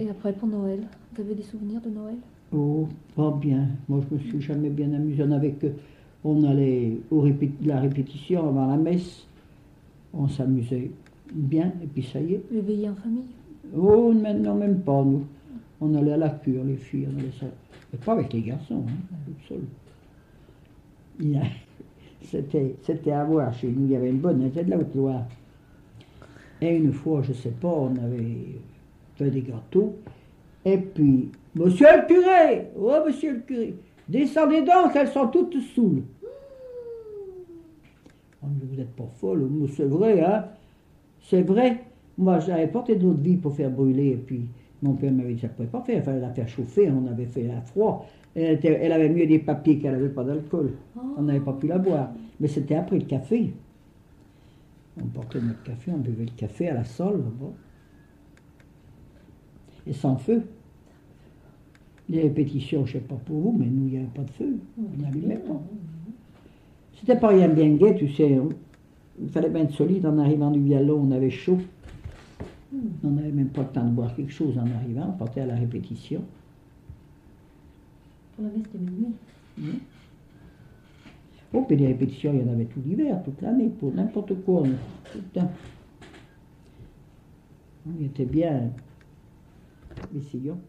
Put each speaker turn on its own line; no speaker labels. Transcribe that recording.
Et après, pour Noël, vous avez des souvenirs de Noël?
Oh, pas bien. Moi, je me suis jamais bien amusé. On, on allait au répé- la répétition avant la messe. On s'amusait bien, et puis ça y est.
Les veillées en famille?
Oh, maintenant, même pas, nous. On allait à la cure, les filles. On allait ça. Mais pas avec les garçons, hein, toutes seules. Il y a- C'était, c'était à voir chez nous. Il y avait une bonne, c'était de la Haute-Loire. Et une fois, je sais pas, on avait fait des gâteaux. Et puis, Monsieur le curé Oh, monsieur le curé Descendez donc, elles sont toutes saoules. Oh, mais vous n'êtes pas folle, mais c'est vrai, hein C'est vrai. Moi, j'avais porté d'autres vies pour faire brûler, et puis mon père m'avait dit ça ne pouvait pas faire, il fallait la faire chauffer, on avait fait à froid. Elle, était- elle avait mieux des papiers qu'elle n'avait pas d'alcool. On n'avait pas pu la boire. Mais c'était après le café. On portait notre café, on buvait le café à la là-bas. Et sans feu. Les répétitions, je ne sais pas pour vous, mais nous, il n'y avait pas de feu. On n'allumait pas. C'était pas rien bien gai, tu sais. Il fallait bien être solide en arrivant du violon, on avait chaud. On n'avait même pas le temps de boire quelque chose en arrivant, on partait à la répétition.
Pour la de minuit.
Oh, puis les répétitions, il y en avait tout l'hiver, toute l'année, pour n'importe quoi, tout le temps. On était bien, les sillons.